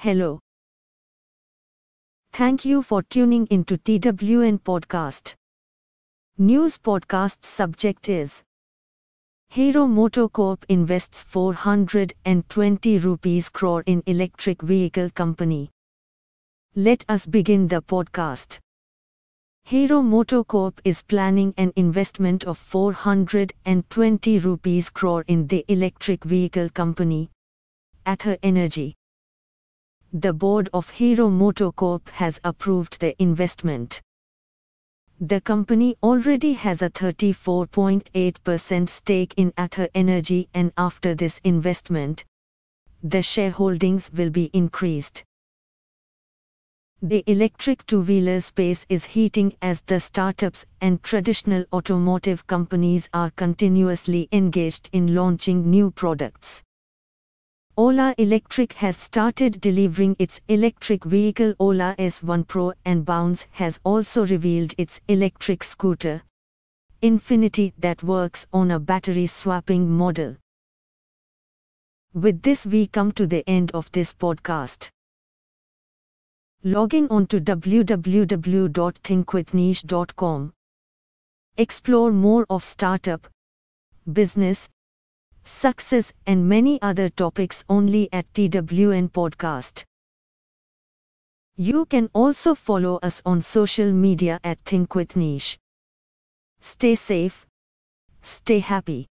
Hello. Thank you for tuning into TWN Podcast. News podcast subject is Hero MotoCorp invests 420 rupees crore in electric vehicle company. Let us begin the podcast. Hero MotoCorp is planning an investment of 420 rupees crore in the electric vehicle company, Ather Energy. The board of Hero MotoCorp has approved the investment. The company already has a 34.8% stake in Ather Energy and after this investment, the shareholdings will be increased. The electric two-wheeler space is heating as the startups and traditional automotive companies are continuously engaged in launching new products. Ola Electric has started delivering its electric vehicle Ola S1 Pro and Bounce has also revealed its electric scooter, Infinity that works on a battery swapping model. With this we come to the end of this podcast. Logging on to www.thinkwithniche.com. Explore more of startup, business, success and many other topics only at TWN Podcast. You can also follow us on social media at Think with Niche. Stay safe, stay happy.